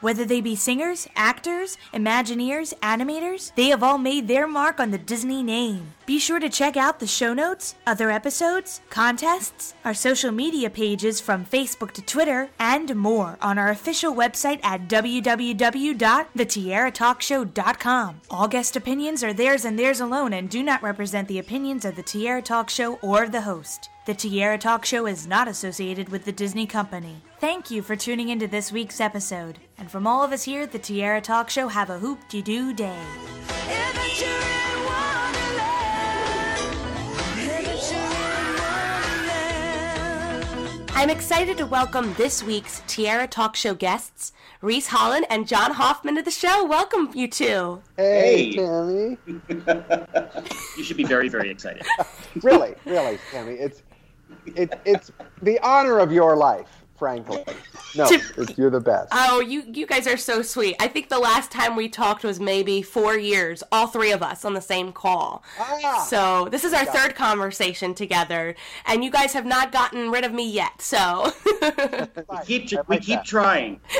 Whether they be singers, actors, Imagineers, animators, they have all made their mark on the Disney name. Be sure to check out the show notes, other episodes, contests, our social media pages from Facebook to Twitter, and more on our official website at www.thetiaratalkshow.com. All guest opinions are theirs and theirs alone and do not represent the opinions of the Tiara Talk Show or the host. The Tiara Talk Show is not associated with the Disney Company. Thank you for tuning into this week's episode. And from all of us here at the Tiara Talk Show, have a hoop de doo day. I'm excited to welcome this week's Tiara Talk Show guests, Reece Holland and John Hoffman to the show. Welcome, you two. Hey, Hey. Tammy. you should be very, very excited. really, really, Tammy. It's it, it's the honor of your life, frankly. No, To- it's, you're the best. Oh, you you guys are so sweet. I think the last time we talked was maybe four years, all three of us on the same call. Ah. So this is our third conversation together, and you guys have not gotten rid of me yet. So We keep, we keep that. trying.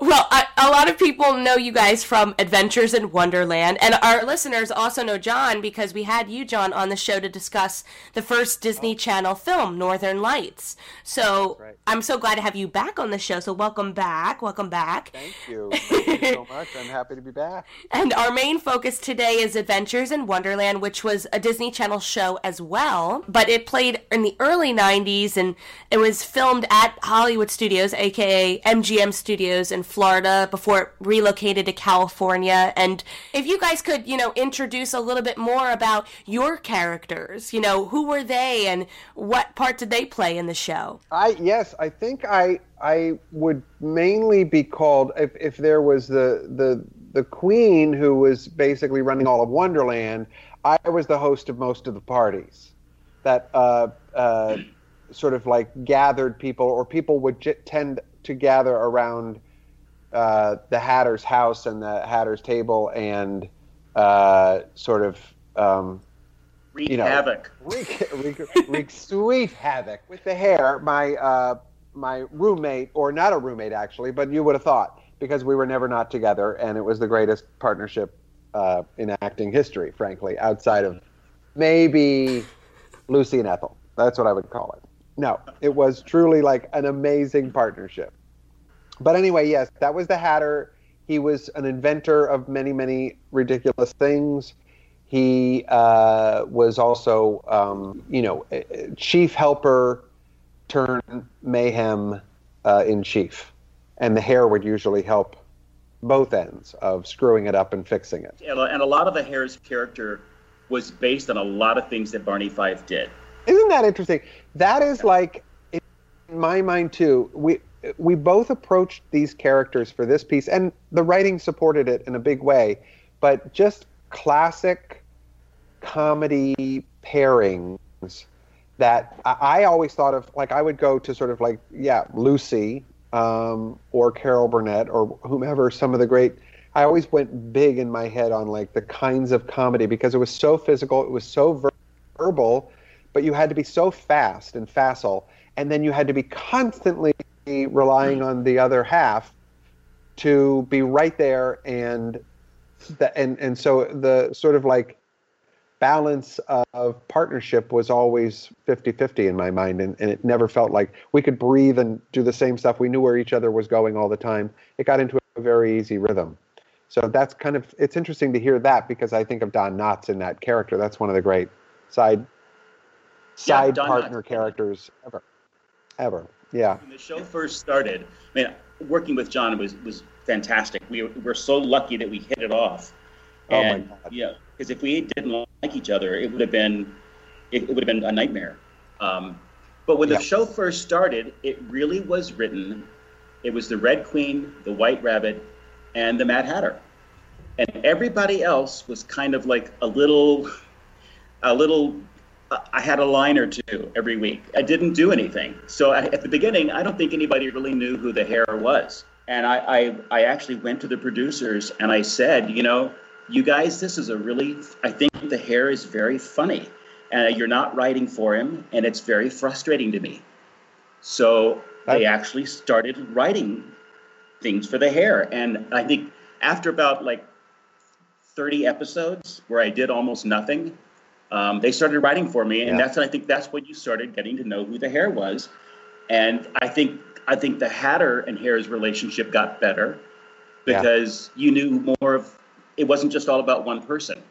Well, I, a lot of people know you guys from Adventures in Wonderland, and our listeners also know John because we had you, John, on the show to discuss the first Disney oh. Channel film, Northern Lights. So right. I'm so glad to have you back on the show. So welcome back, welcome back. Thank you. Thank you so much. I'm happy to be back. And our main focus today is Adventures in Wonderland, which was a Disney Channel show as well, but it played in the early 90s and it was filmed at Hollywood Studios, aka MGM Studios in Florida, before it relocated to California. And if you guys could, you know, introduce a little bit more about your characters, you know, who were they and what part did they play in the show? I yes, I think I I would mainly be called if, if there was the the the queen who was basically running all of Wonderland. I was the host of most of the parties that uh, uh, sort of like gathered people, or people would j- tend to gather around uh, the Hatter's house and the Hatter's table and uh, sort of. Um, Wreak You know. havoc. wreak, wreak, wreak sweet havoc with the Hare. My uh, my roommate, or not a roommate actually, but you would have thought because we were never not together, and it was the greatest partnership uh, in acting history, frankly, outside of maybe Lucy and Ethel. That's what I would call it. No, it was truly like an amazing partnership. But anyway, yes, that was the Hatter. He was an inventor of many, many ridiculous things. He uh, was also, um, you know, chief helper turned mayhem uh, in chief. And the Hare would usually help both ends of screwing it up and fixing it. And a lot of the Hare's character was based on a lot of things that Barney Fife did. Isn't that interesting? That is like, in my mind too. We we both approached these characters for this piece, and the writing supported it in a big way. But just classic comedy pairings that I, I always thought of. Like I would go to sort of like yeah, Lucy um, or Carol Burnett or whomever. Some of the great. I always went big in my head on like the kinds of comedy because it was so physical. It was so ver- verbal but you had to be so fast and facile, and then you had to be constantly relying on the other half to be right there, and the, and and so the sort of like balance of partnership was always 50-50 in my mind and, and it never felt like we could breathe and do the same stuff. We knew where each other was going all the time. It got into a very easy rhythm. So that's kind of it's interesting to hear that because i think of don knotts in that character. That's one of the great side side Don partner Knotts. characters ever ever yeah When the show first started, I mean, working with John was was fantastic. We were, we're so lucky that we hit it off. Oh my God. Yeah, because if we didn't like each other, it would have been it, it would have been a nightmare. Um, but when the show first started, it really was written. It was the Red Queen, the White Rabbit, and the Mad Hatter, and everybody else was kind of like a little, a little. I had a line or two every week. I didn't do anything. So I, at the beginning, I don't think anybody really knew who the Hare was. And I, I, I actually went to the producers and I said, you know, you guys, this is a really, I think the Hare is very funny. And you're not writing for him, and it's very frustrating to me. So they actually started writing things for the Hare. And I think after about like 30 episodes where I did almost nothing, um, they started writing for me. And yeah. that's, I think that's when you started getting to know who the Hare was. And I think, I think the Hatter and Hare's relationship got better because yeah. you knew more of, it wasn't just all about one person.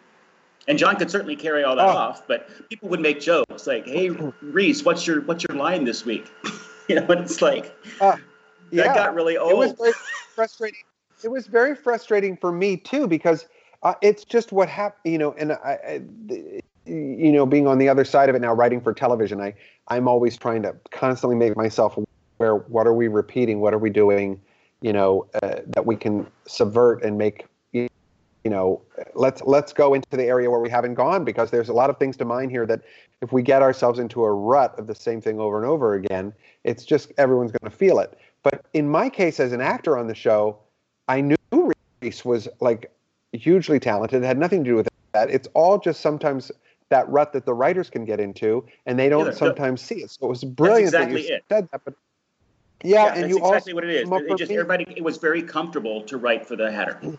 And John could certainly carry all that oh. off, but people would make jokes like, "Hey, Reece, what's your what's your line this week?" you know, and it's like uh, yeah. that got really old. It was very frustrating. It was very frustrating for me too because uh, it's just what happened. You know, and I, I, you know, being on the other side of it now, writing for television, I I'm always trying to constantly make myself aware. What are we repeating? What are we doing? You know, uh, that we can subvert and make you know, let's let's go into the area where we haven't gone because there's a lot of things to mine here that if we get ourselves into a rut of the same thing over and over again, it's just everyone's going to feel it. But in my case, as an actor on the show, I knew Reese was like hugely talented. It had nothing to do with that. It's all just sometimes that rut that the writers can get into, and they don't yeah, sometimes see it. So it was brilliant exactly that you it. said that. But yeah, yeah and you exactly also what it is. It just everybody. It was very comfortable to write for the Hatter. Mm.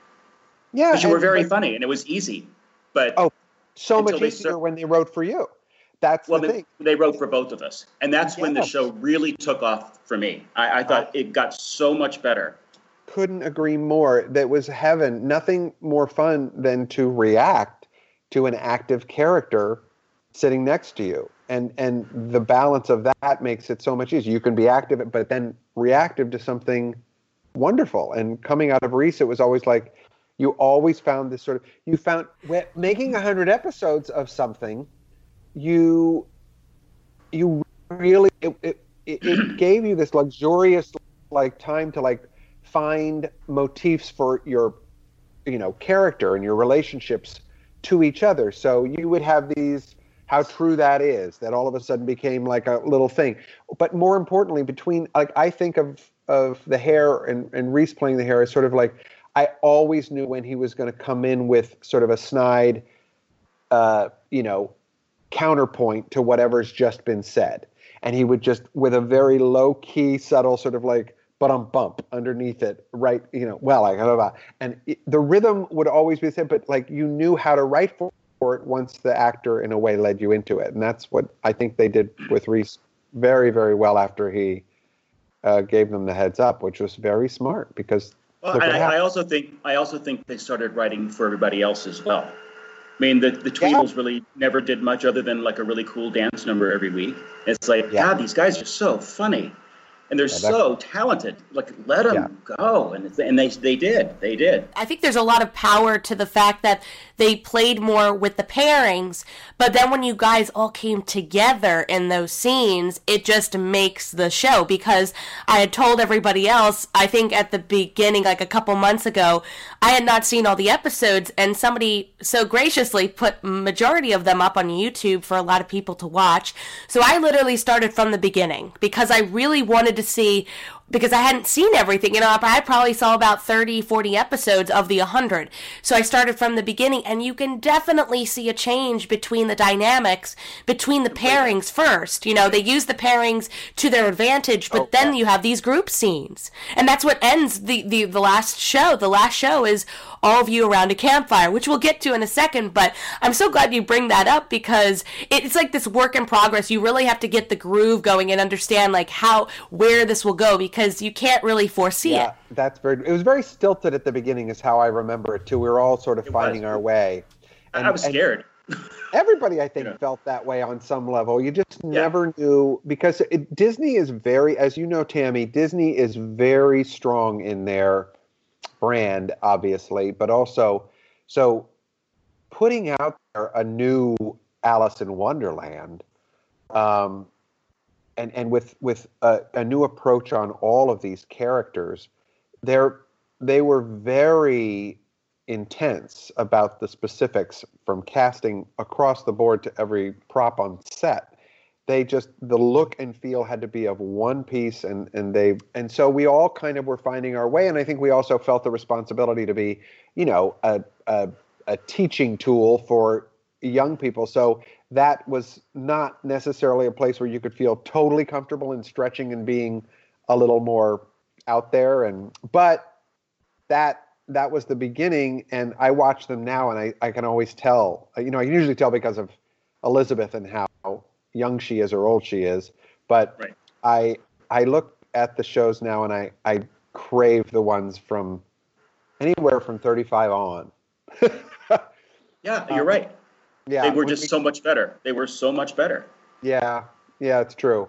Yeah, because you were very funny and it was easy. But oh, so much easier when they wrote for you. That's well, the thing. They wrote for both of us, and that's yes. when the show really took off for me. I, I thought it got so much better. Couldn't agree more. That was heaven. Nothing more fun than to react to an active character sitting next to you. And and the balance of that makes it so much easier. You can be active but then reactive to something wonderful. And coming out of reece it was always like you always found this sort of you found making 100 episodes of something you you really it, it, it gave you this luxurious like time to like find motifs for your you know character and your relationships to each other so you would have these how true that is that all of a sudden became like a little thing but more importantly between like i think of of the Hare and, and reece playing the Hare as sort of like I always knew when he was going to come in with sort of a snide, uh, you know, counterpoint to whatever's just been said. And he would just, with a very low key, subtle sort of like, but I'm bump underneath it, right? You know, well, like, blah, blah, blah. and it, the rhythm would always be the same, but like you knew how to write for, for it once the actor, in a way, led you into it. And that's what I think they did with Reece very, very well after he uh, gave them the heads up, which was very smart because well, I, I, also think I also think they started writing for everybody else as well. I mean, the the Tweedles yeah. really never did much other than like a really cool dance number every week. It's like, yeah. God, these guys are so funny and they're yeah, so talented. Like, let them yeah. go, and and they they did, they did. I think there's a lot of power to the fact that they played more with the pairings, but then when you guys all came together in those scenes, it just makes the show. Because I had told everybody else, I think at the beginning, like a couple months ago, I had not seen all the episodes, and somebody so graciously put majority of them up on YouTube for a lot of people to watch. So I literally started from the beginning because I really wanted to see because I hadn't seen everything. You know, I probably saw about 30, 40 episodes of the 100. So I started from the beginning, and you can definitely see a change between the dynamics, between the pairings first. You know, they use the pairings to their advantage, but oh, then yeah. you have these group scenes. And that's what ends the, the, the last show. The last show is all of you around a campfire, which we'll get to in a second. But I'm so glad you bring that up because it's like this work in progress. You really have to get the groove going and understand like how, where this will go because because you can't really foresee yeah, it. That's very. It was very stilted at the beginning, is how I remember it too. We were all sort of it finding was. our way. And, I was scared. everybody, I think, felt that way on some level. You just yeah. never knew because it, Disney is very, as you know, Tammy. Disney is very strong in their brand, obviously, but also so putting out there a new Alice in Wonderland. Um, and and with with a, a, new approach on all of these characters, they're they were very intense about the specifics from casting across the board to every prop on set. They just the look and feel had to be of one piece, and and they and so we all kind of were finding our way, and I think we also felt the responsibility to be, you know, a, a a teaching tool for young people. So that was not necessarily a place where you could feel totally comfortable in stretching and being a little more out there. And but that that was the beginning. And I watch them now, and I I can always tell. You know, I can usually tell because of Elisabeth and how young she is or old she is. But Right. I I look at the shows now, and I I crave the ones from anywhere from 35 on. Yeah, you're um, right. Yeah, they were just we- so much better. They were so much better. Yeah, yeah, it's true.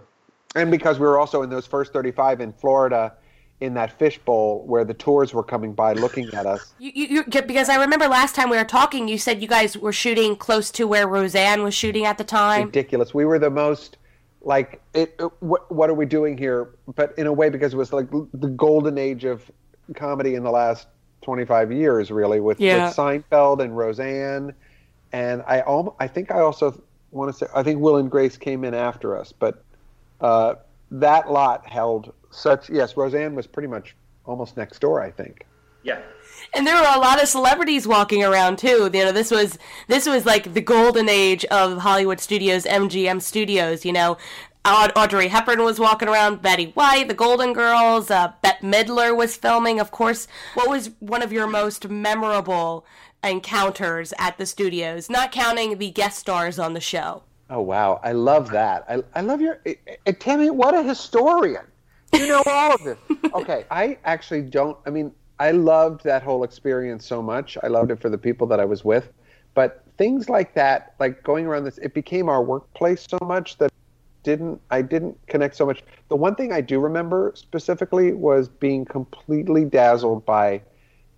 And because we were also in those first 35 in Florida in that fishbowl where the tours were coming by looking at us. You, you, you, because I remember last time we were talking, you said you guys were shooting close to where Roseanne was shooting at the time. Ridiculous. We were the most like it, it what, what are we doing here? But in a way because it was like the golden age of comedy in the last 25 years really with, Yeah. with Seinfeld and Roseanne and I I think I also want to say I think Will and Grace came in after us, but uh, that lot held such yes, Roseanne was pretty much almost next door, I think. Yeah. And there were a lot of celebrities walking around too. You know, this was this was like the golden age of Hollywood studios, MGM studios. You know, Aud- Audrey Hepburn was walking around, Betty White, the Golden Girls, uh, Bette Midler was filming. Of course, what was one of your most memorable encounters at the studios? Not counting the guest stars on the show. Oh wow, I love that. I, I love your eh, eh, Tammy. What a historian! You know all of this. Okay, I actually don't. I mean, I loved that whole experience so much. I loved it for the people that I was with, but things like that, like going around this, it became our workplace so much that didn't I didn't connect so much. The one thing I do remember specifically was being completely dazzled by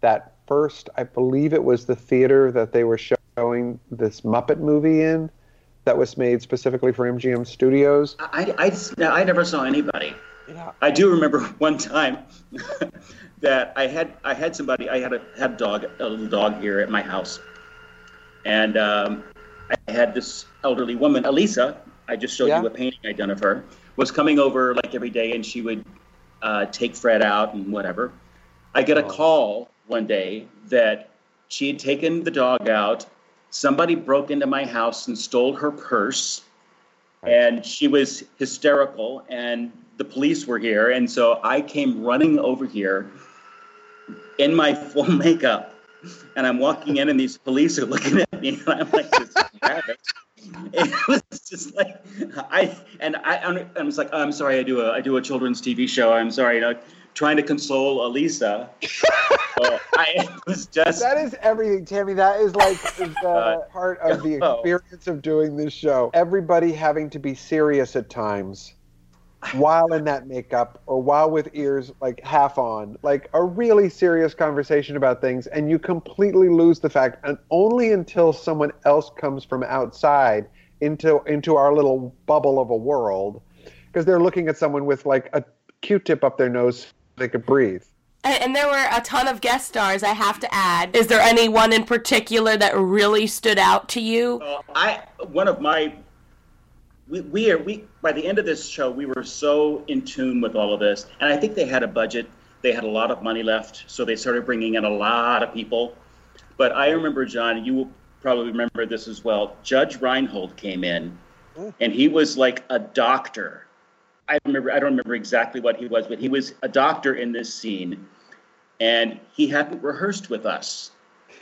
that first. I believe it was the theater that they were showing this Muppet movie in that was made specifically for MGM Studios. I, I, I, never saw anybody. Yeah. I do remember one time that I had I had somebody I had a had a dog a little dog here at my house, and um, I had this elderly woman, Elisa. I just showed Yeah. you a painting I'd done of her. Was coming over like every day, and she would uh, take Fred out and whatever. I get a Oh. call one day that she had taken the dog out. Somebody broke into my house and stole her purse and she was hysterical and the police were here and so i came running over here in my full makeup and i'm walking in and these police are looking at me and i'm like this rabbit it was just like i and i i'm I was like i'm sorry i do a i do a children's tv show i'm sorry you know, trying to console elisa so i was just That is everything, Tammy. That is like the Uh, part of the oh. experience of doing this show. Everybody having to be serious at times while in that makeup or while with ears like half on, like a really serious conversation about things, and you completely lose the fact, and only until someone else comes from outside into into our little bubble of a world, because they're looking at someone with like a Q-tip up their nose so they could breathe. And, and there were a ton of guest stars, I have to add. Is there any one in particular that really stood out to you? Uh, I one of my we, we are we by the end of this show we were so in tune with all of this and I think they had a budget. They had a lot of money left so they started bringing in a lot of people. But I remember John you will probably remember this as well. Judge Reinhold came in oh. and he was like a doctor. I remember I don't remember exactly what he was but he was a doctor in this scene and he hadn't rehearsed with us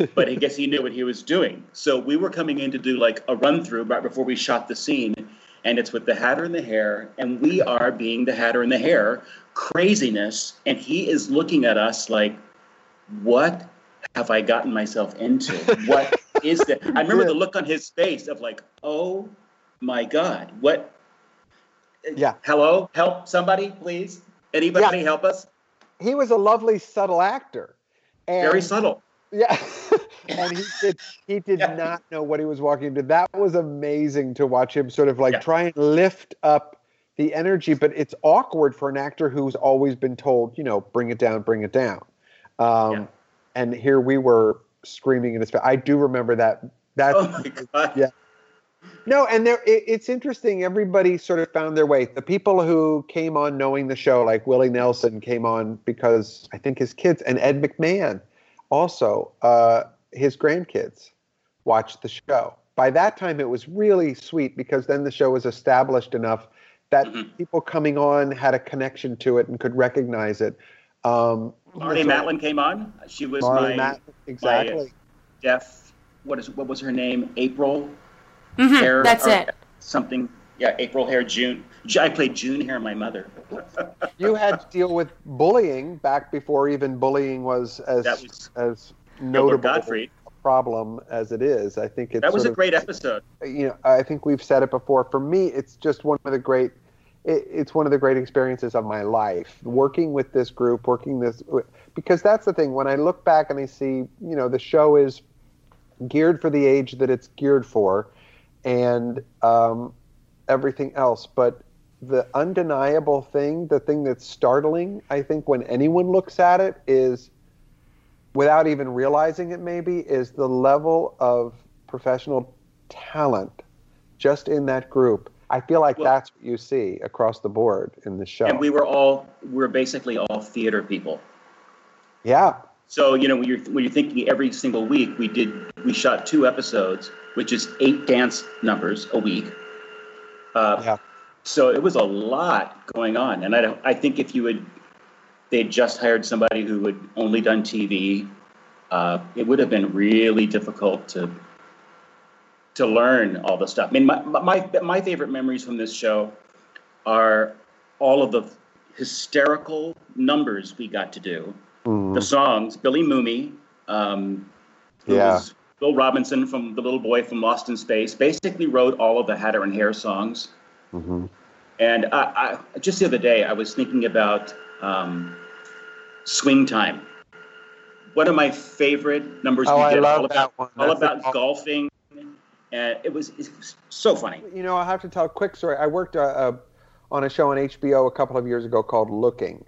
but I guess he knew what he was doing. So we were coming in to do like a run through right before we shot the scene, and it's with the Hatter and the Hare, and we are being the Hatter and the Hare, craziness, and he is looking at us like, "What have I gotten myself into? What is that?" I remember the look on his face of like, "Oh my God, what?" Yeah. Hello, help somebody, please. Anybody Yeah. help us? He was a lovely, subtle actor. And Very subtle. Yeah, and he did. He did Yeah. not know what he was walking into. That was amazing to watch him sort of like Yeah. try and lift up the energy, but it's awkward for an actor who's always been told, you know, bring it down, bring it down. Um, Yeah. And here we were screaming in his face. I do remember that. That's Oh my God. Yeah. no, and there it, it's interesting. Everybody sort of found their way. The people who came on knowing the show, like Willie Nelson, came on because I think his kids and Ed McMahon also. Uh, his grandkids watched the show. By that time, it was really sweet because then the show was established enough that mm-hmm. people coming on had a connection to it and could recognize it. Um, Marlee so, Matlin came on. She was Marlee my, Matlin, exactly. My deaf. What is what was her name? April. Mm-hmm, Hare, that's it. Something. Yeah, April Hare June. I played June Hare, my mother. you had to deal with bullying back before even bullying was as was as notable Gottfried. problem as it is. I think it's that was a great episode. You know, I think we've said it before. For me, it's just one of the great. It, it's one of the great experiences of my life working with this group, working this because that's the thing. When I look back and I see, you know, the show is geared for the age that it's geared for, and um, everything else, but the undeniable thing, the thing that's startling, I think, when anyone looks at it is without even realizing it maybe is the level of professional talent just in that group. I feel like well, that's what you see across the board in the show. And we were all we are basically all theater people. Yeah. So you know when you're when you're thinking every single week we did we shot two episodes which is eight dance numbers a week. Uh, yeah. so it was a lot going on. And i don't i think if you would they'd just hired somebody who had only done TV, uh, it would have been really difficult to to learn all the stuff. I mean, my, my my favorite memories from this show are all of the hysterical numbers we got to do. Mm. The songs, Billy Mumy, um, yeah. Bill Robinson from The Little Boy from Lost in Space, basically wrote all of the Hatter and Hare songs. Mm-hmm. And I, I, just the other day, I was thinking about um, Swing Time. One of my favorite numbers oh, we did. all about, all about golfing. And it was, it was, so funny. You know, I have to tell a quick story. I worked uh, uh, on a show on HBO a couple of years ago called Looking.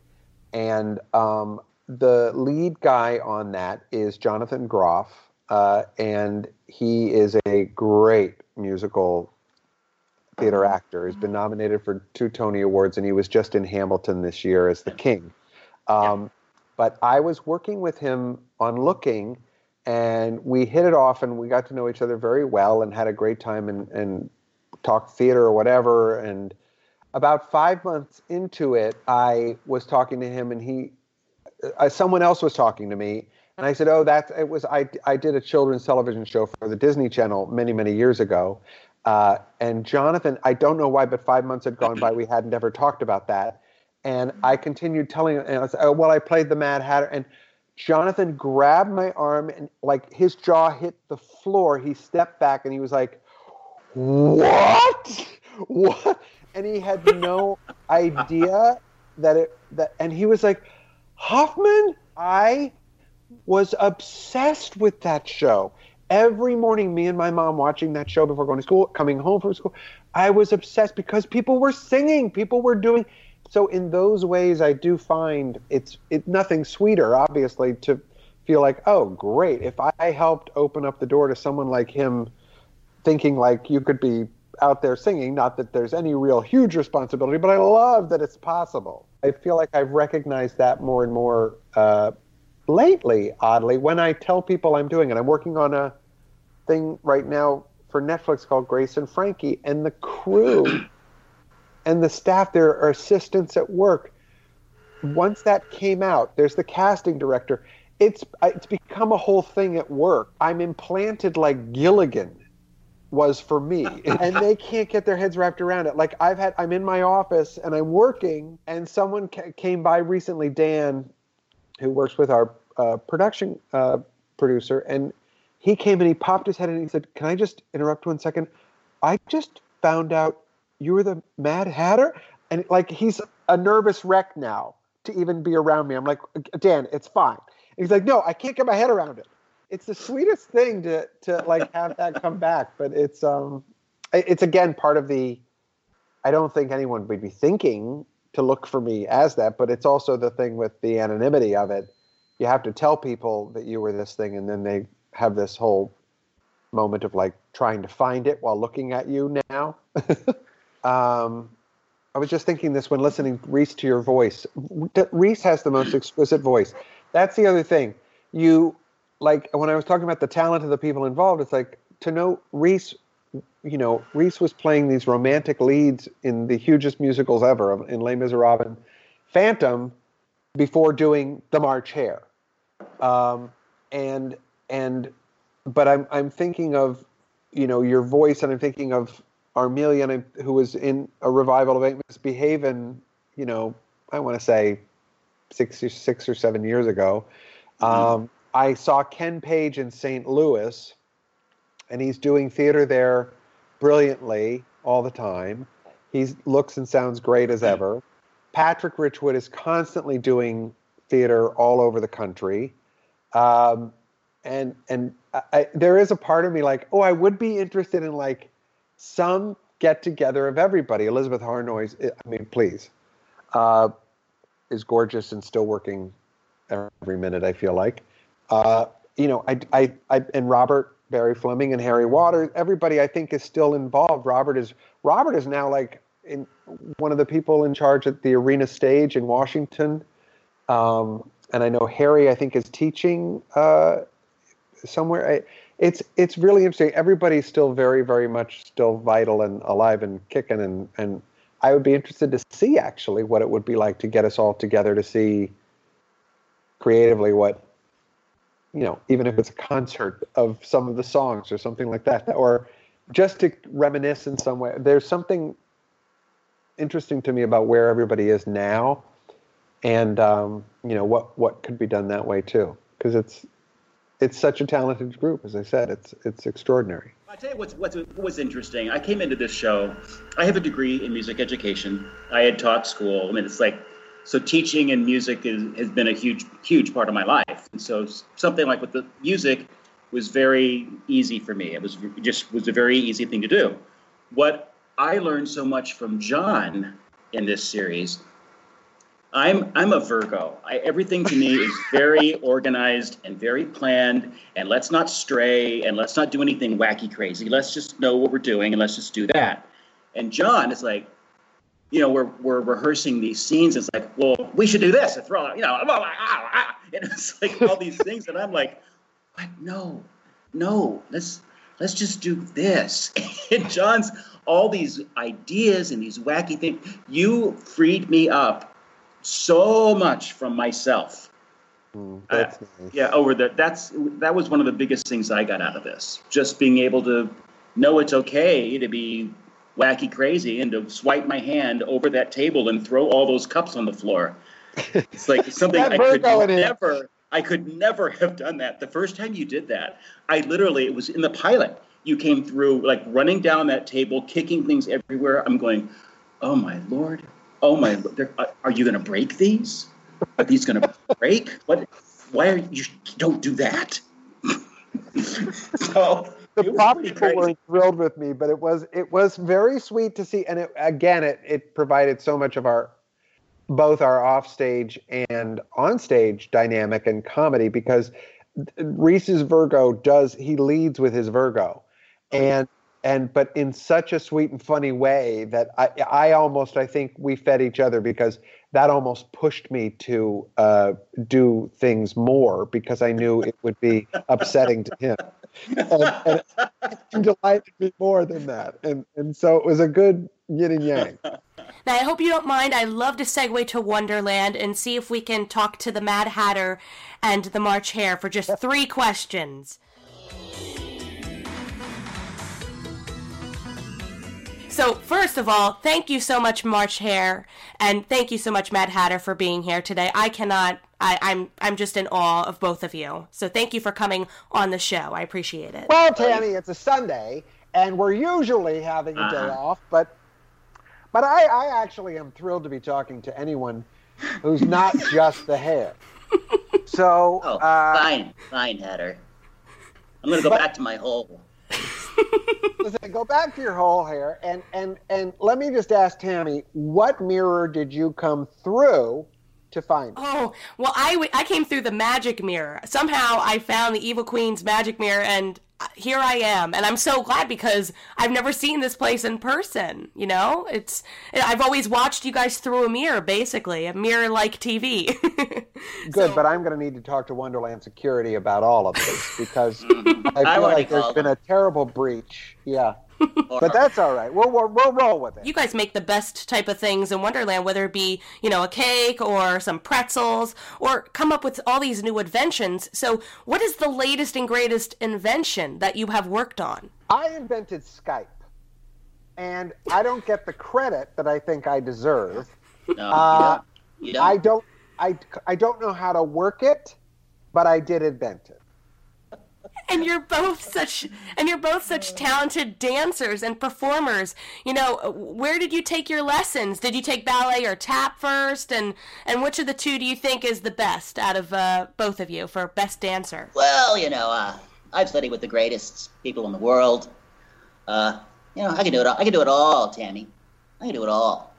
And um, the lead guy on that is Jonathan Groff. Uh, and he is a great musical theater actor. He's been nominated for two Tony Awards, and he was just in Hamilton this year as the King. Um, yeah. But I was working with him on Looking, and we hit it off, and we got to know each other very well, and had a great time, and, and talked theater or whatever. And about five months into it, I was talking to him, and he, uh, someone else was talking to me, and I said, "Oh, that's it was I I did a children's television show for the Disney Channel many many years ago." Uh, and Jonathan, I don't know why, but five months had gone by. We hadn't ever talked about that. And I continued telling him, and I said, oh, well, I played the Mad Hatter. And Jonathan grabbed my arm and like his jaw hit the floor. He stepped back and he was like, what? What? And he had no idea that it, that, and he was like, Hoffman, I was obsessed with that show every morning, me and my mom watching that show before going to school, coming home from school, I was obsessed because people were singing, people were doing. So in those ways, I do find it's it nothing sweeter, obviously, to feel like, oh, great, if I helped open up the door to someone like him, thinking like you could be out there singing. Not that there's any real huge responsibility, but I love that it's possible. I feel like I've recognized that more and more. Uh, lately, oddly, when I tell people I'm doing it, I'm working on a thing right now for Netflix called Grace and Frankie, and the crew and the staff there are assistants at work. Once that came out, there's the casting director. It's uh, it's become a whole thing at work. I'm implanted like Gilligan was for me and they can't get their heads wrapped around it like i've had i'm in my office and i'm working and someone ca- came by recently dan who works with our uh, production uh, producer, and he came and he popped his head and he said, "Can I just interrupt one second? I just found out you were the Mad Hatter." And like he's a nervous wreck now to even be around me. I'm like, Dan, it's fine. And he's like, No, I can't get my head around it. It's the sweetest thing to to like have that come back, but it's um, it's again part of the. I don't think anyone would be thinking to look for me as that, but it's also the thing with the anonymity of it. You have to tell people that you were this thing, and then they have this whole moment of like trying to find it while looking at you now. um, I was just thinking this when listening, Reece, to your voice. Reece has the most exquisite voice. That's the other thing. You like when I was talking about the talent of the people involved, it's like to know Reece. You know, Reece was playing these romantic leads in the hugest musicals ever, in Les Miserables, Phantom, before doing The March Hare, um, and and but I'm I'm thinking of you know your voice, and I'm thinking of Armelia, who was in a revival of Ain't Misbehavin', you know, I want to say six or six or seven years ago. Mm-hmm. Um, I saw Ken Page in St. Louis, and he's doing theater there brilliantly all the time. He looks and sounds great as ever. Patrick Richwood is constantly doing theater all over the country. Um, and and I, there is a part of me like, oh, I would be interested in like some get together of everybody. Elisabeth Harnois, I mean, please, uh, is gorgeous and still working every minute. I feel like, uh, you know, I, I, I, and Robert Barry Fleming and Harry Waters, everybody I think is still involved. Robert is Robert is now like in one of the people in charge at the Arena Stage in Washington, um, and I know Harry I think is teaching uh, somewhere. I, it's it's really interesting. Everybody's still very very much still vital and alive and kicking and and I would be interested to see actually what it would be like to get us all together to see creatively what you know even if it's a concert of some of the songs or something like that or just to reminisce in some way there's something interesting to me about where everybody is now and um, you know what what could be done that way too because it's it's such a talented group. As I said, it's it's extraordinary. I tell you what's what's what was interesting. I came into this show. I have a degree in music education. I had taught school. I mean, it's like so teaching and music is, has been a huge huge part of my life. And so something like with the music was very easy for me. It was it just was a very easy thing to do. What I learned so much from John in this series I'm I'm a Virgo. I, everything to me is very organized and very planned. And let's not stray and let's not do anything wacky crazy. Let's just know what we're doing and let's just do that. And John is like, you know, we're we're rehearsing these scenes. It's like, well, we should do this and throw, you know, and it's like all these things, and I'm like, what? No, no, let's let's just do this. and John's all these ideas and these wacky things. You freed me up so much from myself. Mm, uh, nice. Yeah, over the that's that was one of the biggest things I got out of this. Just being able to know it's okay to be wacky crazy and to swipe my hand over that table and throw all those cups on the floor. It's like something I could never I could never have done that. The first time you did that, I literally it was in the pilot. You came through like running down that table, kicking things everywhere. I'm going, "Oh my lord, oh my, uh, are you going to break these? Are these going to break? What? Why are you? Don't do that. so the prop people were thrilled with me, but it was it was very sweet to see, and it, again, it it provided so much of our both our offstage and onstage dynamic and comedy because Reece's Virgo does he leads with his Virgo, and and but in such a sweet and funny way that I, I almost I think we fed each other because that almost pushed me to uh, do things more because I knew it would be upsetting to him, and, and delighted me more than that, and and so it was a good yin and yang. Now, I hope you don't mind. I love to segue to Wonderland and see if we can talk to the Mad Hatter and the March Hare for just three questions. So, first of all, thank you so much, March Hare, and thank you so much, Mad Hatter, for being here today. I cannot. I, I'm I'm just in awe of both of you. So thank you for coming on the show. I appreciate it. Well, Tammy, it's a Sunday, and we're usually having a uh-huh. day off, but but I, I actually am thrilled to be talking to anyone who's not just the Hare. So oh, uh, fine, fine, Hatter. I'm gonna go but, back to my hole. Listen, go back to your hole here, and and and let me just ask Tammy, what mirror did you come through to find? Oh, well, I, I came through the magic mirror. Somehow, I found the Evil Queen's magic mirror, and uh, here I am, and I'm so glad because I've never seen this place in person. You know, it's I've always watched you guys through a mirror, basically a mirror-like TV. Good, so, but I'm going to need to talk to Wonderland Security about all of this because I feel like there's been a terrible breach. Yeah. But that's all right. We'll, we'll, we'll roll with it. You guys make the best type of things in Wonderland, whether it be you know a cake or some pretzels, or come up with all these new inventions. So, what is the latest and greatest invention that you have worked on? I invented Skype, and I don't get the credit that I think I deserve. No, uh, you don't. You don't. I don't. I I don't know how to work it, but I did invent it and you're both such and you're both such talented dancers and performers. You know where did you take your lessons? Did you take ballet or tap first? And and which of the two do you think is the best out of uh, both of you for best dancer? Well you know uh, i've studied with the greatest people in the world. Uh, you know i can do it all. i can do it all tammy. I can do it all.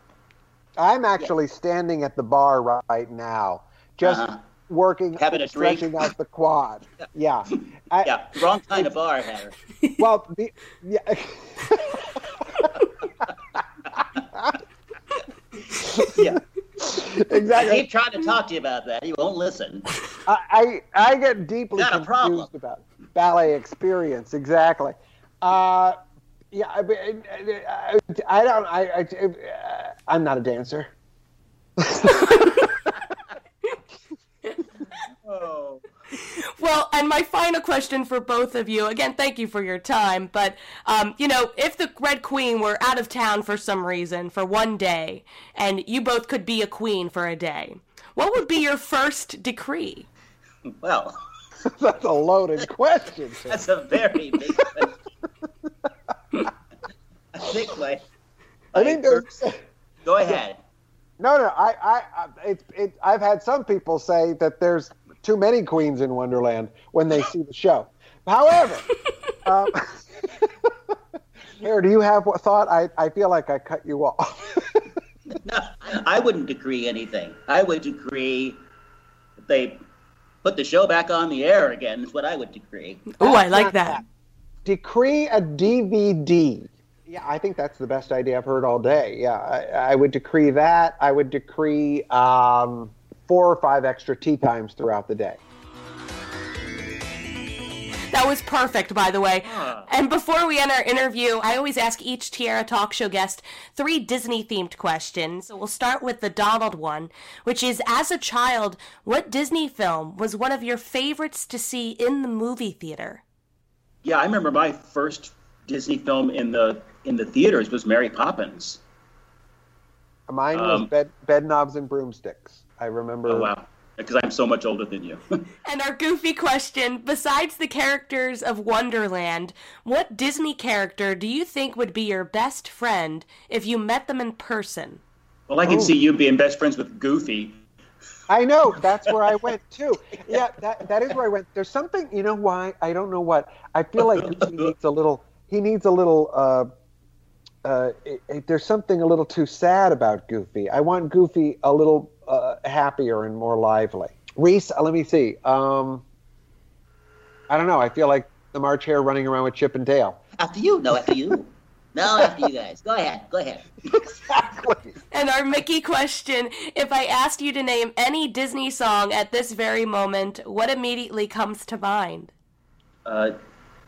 I'm actually yeah. standing at the bar right now just uh-huh working, having a stretching drink. out the quad. Yeah, I, yeah, wrong kind of bar, Heather. Well, the, yeah. yeah. Exactly. I keep trying to talk to you about that. You won't listen. I I, I get deeply confused about ballet experience. Exactly. Uh, yeah, I, I, I don't. I, I I'm not a dancer. Oh. Well, and my final question for both of you again, thank you for your time. But, um, you know, if the Red Queen were out of town for some reason for one day, and you both could be a queen for a day, what would be your first decree? Well, that's a loaded question. that's a very big question. I think my. I think there's. Go ahead. No, no, I, I, it, it, I've had some people say that there's too many queens in Wonderland when they see the show. However, um, here, do you have what thought? I, I feel like I cut you off. no, I wouldn't decree anything. I would decree they put the show back on the air again. Is what I would decree. Oh, I like that. that. Decree a DVD. Yeah, I think that's the best idea I've heard all day. Yeah, I, I would decree that. I would decree um, four or five extra tea times throughout the day. That was perfect, by the way. And before we end our interview, I always ask each Tiara Talk Show guest three Disney themed questions. So we'll start with the Donald one, which is As a child, what Disney film was one of your favorites to see in the movie theater? Yeah, I remember my first Disney film in the in the theaters was Mary Poppins. Mine was um, bed, bed knobs and broomsticks. I remember. Oh, wow. Because I'm so much older than you. and our goofy question besides the characters of Wonderland, what Disney character do you think would be your best friend if you met them in person? Well, I can Ooh. see you being best friends with Goofy. I know. That's where I went too. Yeah, that that is where I went. There's something. You know why? I don't know what. I feel like he needs a little. He needs a little. Uh, uh, it, it, there's something a little too sad about Goofy. I want Goofy a little uh, happier and more lively. Reece, uh, let me see. Um, I don't know. I feel like the March Hare running around with Chip and Dale. After you. No, after you. no, after you guys. Go ahead. Go ahead. exactly. And our Mickey question if I asked you to name any Disney song at this very moment, what immediately comes to mind? Uh,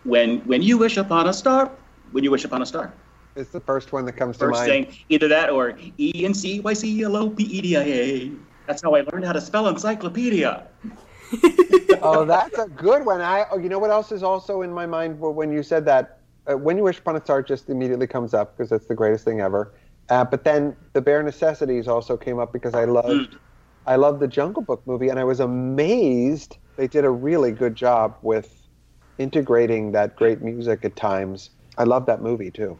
when, when you wish upon a star, when you wish upon a star. It's the first one that comes first to mind. Thing, either that or E N C Y C L O P E D I A. That's how I learned how to spell encyclopedia. oh, that's a good one. I, oh, you know what else is also in my mind when you said that? Uh, when you wish upon a star just immediately comes up because that's the greatest thing ever. Uh, but then the bare necessities also came up because I loved, mm. I loved the Jungle Book movie, and I was amazed they did a really good job with integrating that great music at times. I love that movie too.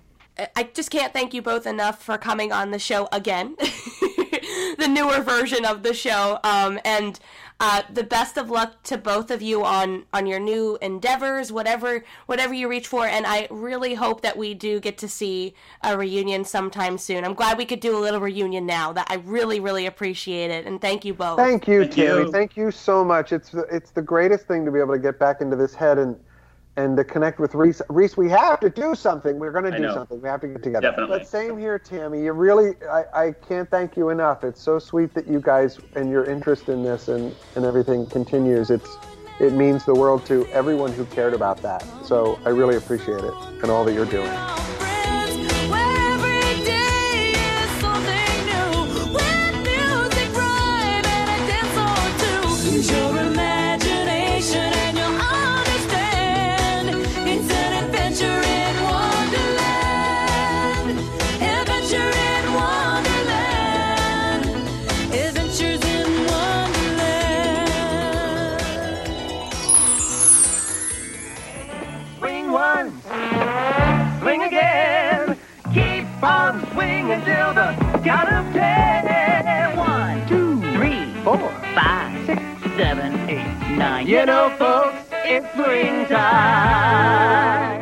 I just can't thank you both enough for coming on the show again. the newer version of the show. Um, and uh, the best of luck to both of you on on your new endeavors, whatever whatever you reach for. And I really hope that we do get to see a reunion sometime soon. I'm glad we could do a little reunion now. That I really really appreciate it. And thank you both. Thank you, thank Tammy. You. Thank you so much. It's it's the greatest thing to be able to get back into this head and and to connect with Reece. Reece, we have to do something. We're going to do something. We have to get together. Definitely. But same here, Tammy. You really, I, I can't thank you enough. It's so sweet that you guys and your interest in this and, and everything continues. It's it means the world to everyone who cared about that. So I really appreciate it and all that you're doing. Count of ten. Eh, one, two, three, four, five, six, seven, eight, nine. You know, folks, it's swing time.